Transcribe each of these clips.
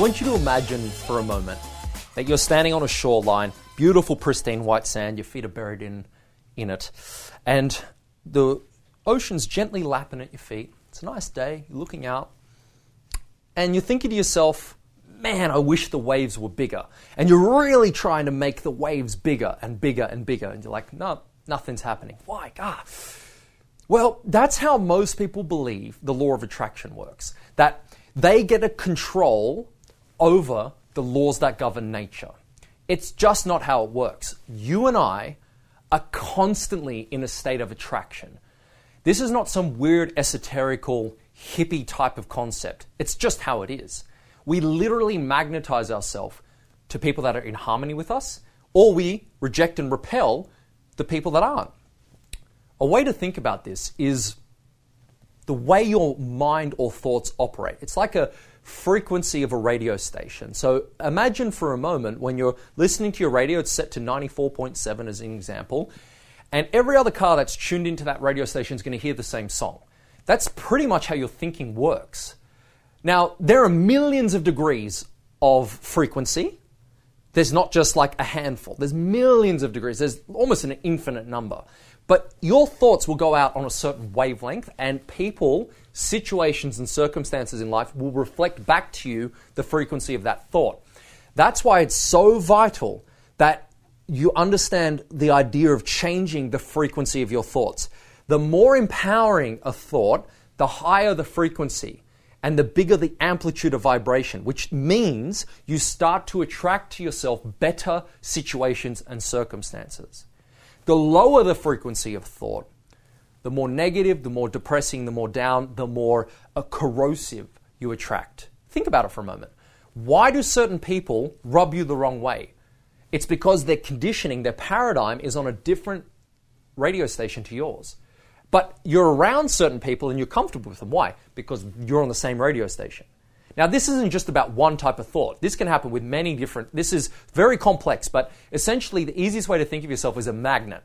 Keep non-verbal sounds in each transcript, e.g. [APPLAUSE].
I want you to imagine for a moment that you're standing on a shoreline, beautiful, pristine white sand, your feet are buried in, in it, and the ocean's gently lapping at your feet. It's a nice day, you're looking out, and you're thinking to yourself, man, I wish the waves were bigger. And you're really trying to make the waves bigger and bigger and bigger, and you're like, no, nothing's happening. Why? God. Well, that's how most people believe the law of attraction works. That they get a control over the laws that govern nature. It's just not how it works. You and I are constantly in a state of attraction. This is not some weird esoterical hippie type of concept. It's just how it is. We literally magnetize ourselves to people that are in harmony with us, or we reject and repel the people that aren't. A way to think about this is the way your mind or thoughts operate. It's like a frequency of a radio station. So imagine for a moment when you're listening to your radio, it's set to 94.7 as an example, and every other car that's tuned into that radio station is going to hear the same song. That's pretty much how your thinking works. Now, there are millions of degrees of frequency. There's not just like a handful, there's millions of degrees. There's almost an infinite number. But your thoughts will go out on a certain wavelength, and people, situations, and circumstances in life will reflect back to you the frequency of that thought. That's why it's so vital that you understand the idea of changing the frequency of your thoughts. The more empowering a thought, the higher the frequency and the bigger the amplitude of vibration, which means you start to attract to yourself better situations and circumstances. The lower the frequency of thought, the more negative, the more depressing, the more down, the more uh, corrosive you attract. Think about it for a moment. Why do certain people rub you the wrong way? It's because their conditioning, their paradigm is on a different radio station to yours. But you're around certain people and you're comfortable with them. Why? Because you're on the same radio station. Now, this isn't just about one type of thought. This can happen with many different, this is very complex, but essentially the easiest way to think of yourself is a magnet.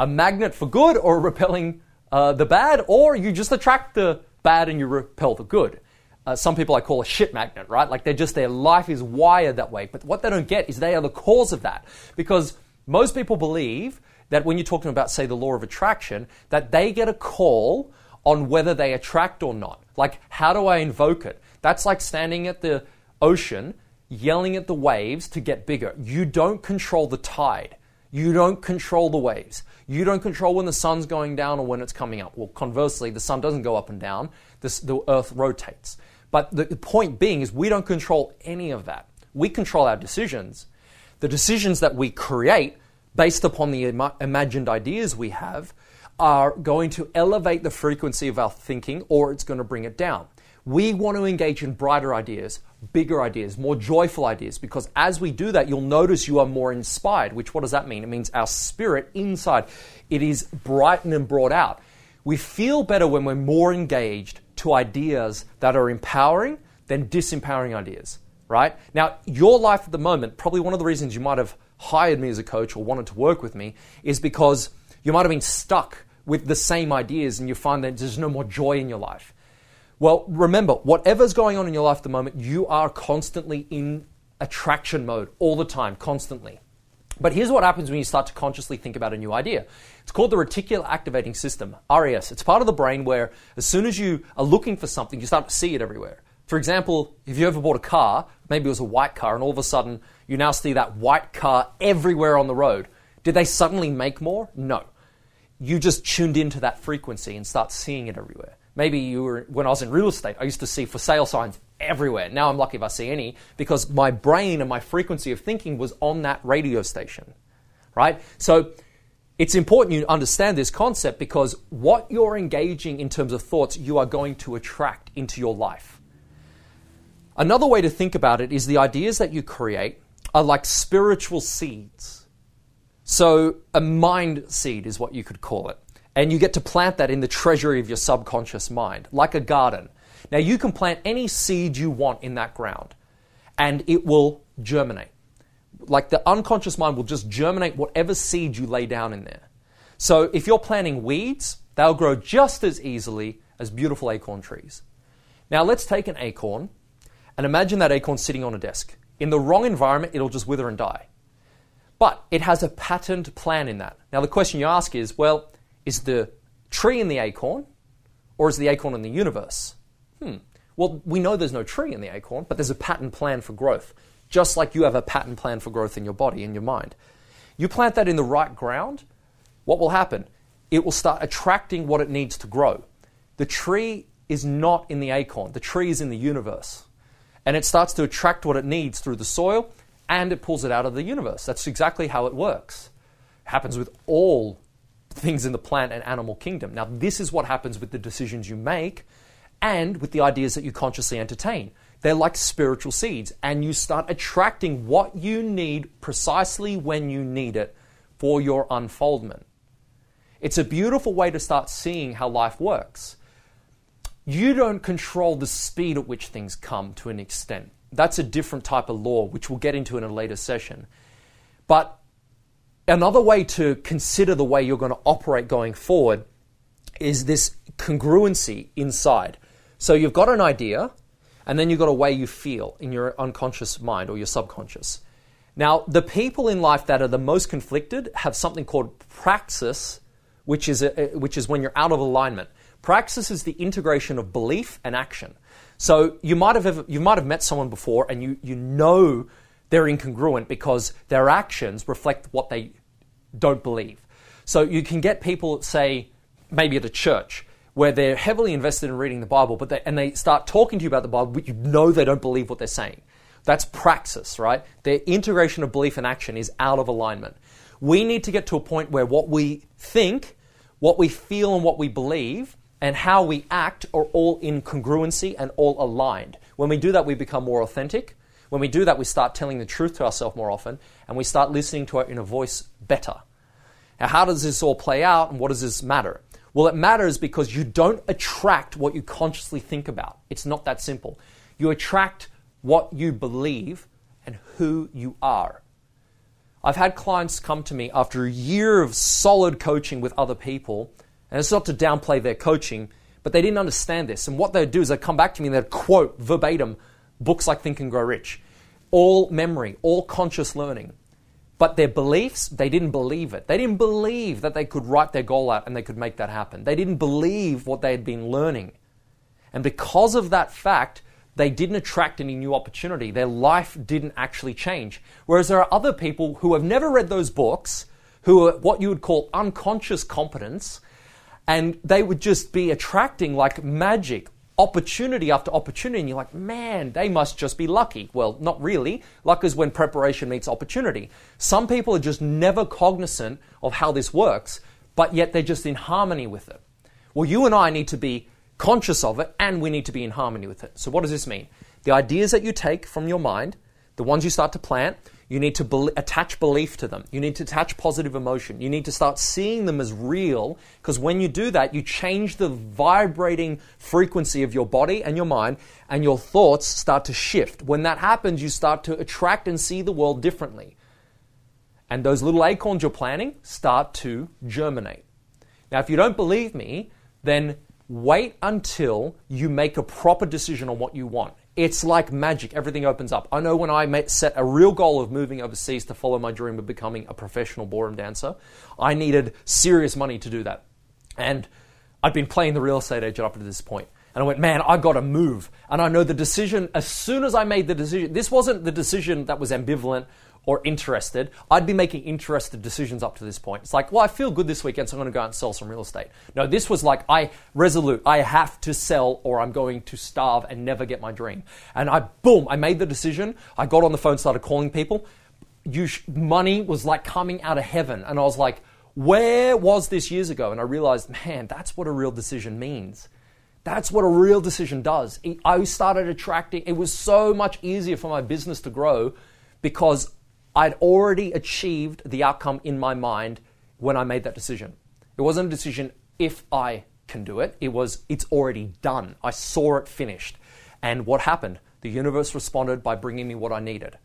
A magnet for good or [LAUGHS] repelling uh, the bad, or you just attract the bad and you repel the good. Uh, some people I call a shit magnet, right? Like they're just, their life is wired that way. But what they don't get is they are the cause of that. Because most people believe that when you're talking about, say, the law of attraction, that they get a call on whether they attract or not. Like, how do I invoke it? That's like standing at the ocean, yelling at the waves to get bigger. You don't control the tide. You don't control the waves. You don't control when the sun's going down or when it's coming up. Well, conversely, the sun doesn't go up and down, this, the earth rotates. But the, the point being is, we don't control any of that. We control our decisions. The decisions that we create based upon the Im- imagined ideas we have are going to elevate the frequency of our thinking or it's going to bring it down. We want to engage in brighter ideas, bigger ideas, more joyful ideas, because as we do that, you'll notice you are more inspired. Which, what does that mean? It means our spirit inside, it is brightened and brought out. We feel better when we're more engaged to ideas that are empowering than disempowering ideas, right? Now, your life at the moment, probably one of the reasons you might have hired me as a coach or wanted to work with me is because you might have been stuck with the same ideas and you find that there's no more joy in your life. Well, remember, whatever's going on in your life at the moment, you are constantly in attraction mode all the time, constantly. But here's what happens when you start to consciously think about a new idea. It's called the reticular activating system, RAS. It's part of the brain where as soon as you are looking for something, you start to see it everywhere. For example, if you ever bought a car, maybe it was a white car, and all of a sudden you now see that white car everywhere on the road. Did they suddenly make more? No. You just tuned into that frequency and start seeing it everywhere. Maybe you were, when I was in real estate, I used to see for sale signs everywhere. Now I'm lucky if I see any because my brain and my frequency of thinking was on that radio station, right? So it's important you understand this concept because what you're engaging in terms of thoughts, you are going to attract into your life. Another way to think about it is the ideas that you create are like spiritual seeds. So a mind seed is what you could call it. And you get to plant that in the treasury of your subconscious mind, like a garden. Now, you can plant any seed you want in that ground, and it will germinate. Like the unconscious mind will just germinate whatever seed you lay down in there. So, if you're planting weeds, they'll grow just as easily as beautiful acorn trees. Now, let's take an acorn And imagine that acorn sitting on a desk. In the wrong environment, it'll just wither and die. But it has a patterned plan in that. Now, the question you ask is well, is the tree in the acorn or is the acorn in the universe? Hmm. Well, we know there's no tree in the acorn, but there's a pattern plan for growth, just like you have a pattern plan for growth in your body, in your mind. You plant that in the right ground, what will happen? It will start attracting what it needs to grow. The tree is not in the acorn, the tree is in the universe. And it starts to attract what it needs through the soil and it pulls it out of the universe. That's exactly how it works. It happens with all things in the plant and animal kingdom. Now, this is what happens with the decisions you make and with the ideas that you consciously entertain. They're like spiritual seeds, and you start attracting what you need precisely when you need it for your unfoldment. It's a beautiful way to start seeing how life works. You don't control the speed at which things come to an extent. That's a different type of law, which we'll get into in a later session. But another way to consider the way you're going to operate going forward is this congruency inside. So you've got an idea, and then you've got a way you feel in your unconscious mind or your subconscious. Now, the people in life that are the most conflicted have something called praxis, which is, a, which is when you're out of alignment. Praxis is the integration of belief and action. So you might have ever, you might have met someone before and you, you know they're incongruent because their actions reflect what they don't believe. So you can get people, say, maybe at a church, where they're heavily invested in reading the Bible, but they, and they start talking to you about the Bible, but you know they don't believe what they're saying. That's praxis, right? Their integration of belief and action is out of alignment. We need to get to a point where what we think, what we feel, and what we believe, and how we act are all in congruency and all aligned. When we do that, we become more authentic. When we do that, we start telling the truth to ourselves more often, and we start listening to our inner voice better. Now, how does this all play out, and what does this matter? Well, it matters because you don't attract what you consciously think about. It's not that simple. You attract what you believe and who you are. I've had clients come to me after a year of solid coaching with other people, and it's not to downplay their coaching, but they didn't understand this. And what they'd do is they'd come back to me and they'd quote verbatim books like Think and Grow Rich. All memory, all conscious learning. But their beliefs, they didn't believe it. They didn't believe that they could write their goal out and they could make that happen. They didn't believe what they had been learning. And because of that fact, they didn't attract any new opportunity. Their life didn't actually change. Whereas there are other people who have never read those books, who are what you would call unconscious competence, and they would just be attracting like magic opportunity after opportunity, and you're like, man, they must just be lucky. Well, not really. Luck is when preparation meets opportunity. Some people are just never cognizant of how this works, but yet they're just in harmony with it. Well, you and I need to be conscious of it, and we need to be in harmony with it. So, what does this mean? The ideas that you take from your mind, the ones you start to plant, you need to be- attach belief to them. You need to attach positive emotion. You need to start seeing them as real because when you do that, you change the vibrating frequency of your body and your mind, and your thoughts start to shift. When that happens, you start to attract and see the world differently. And those little acorns you're planting start to germinate. Now, if you don't believe me, then wait until you make a proper decision on what you want. It's like magic. Everything opens up. I know when I set a real goal of moving overseas to follow my dream of becoming a professional ballroom dancer, I needed serious money to do that. And I'd been playing the real estate agent up to this point. And I went, man, I got to move. And I know the decision, as soon as I made the decision, this wasn't the decision that was ambivalent or interested, I'd be making interested decisions up to this point. It's like, well, I feel good this weekend, so I'm going to go out and sell some real estate. No, this was like, I resolute, I have to sell or I'm going to starve and never get my dream. And I, boom, I made the decision. I got on the phone, started calling people. You sh- money was like coming out of heaven. And I was like, where was this years ago? And I realized, man, that's what a real decision means. That's what a real decision does. I started attracting, it was so much easier for my business to grow because I'd already achieved the outcome in my mind when I made that decision. It wasn't a decision if I can do it, it was it's already done. I saw it finished. And what happened? The universe responded by bringing me what I needed.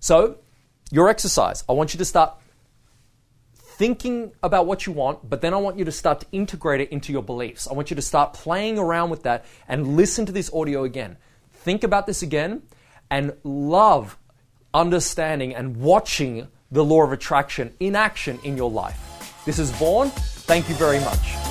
So, your exercise, I want you to start thinking about what you want, but then I want you to start to integrate it into your beliefs. I want you to start playing around with that and listen to this audio again. Think about this again and love understanding and watching the law of attraction in action in your life. This is Vaughan. Thank you very much.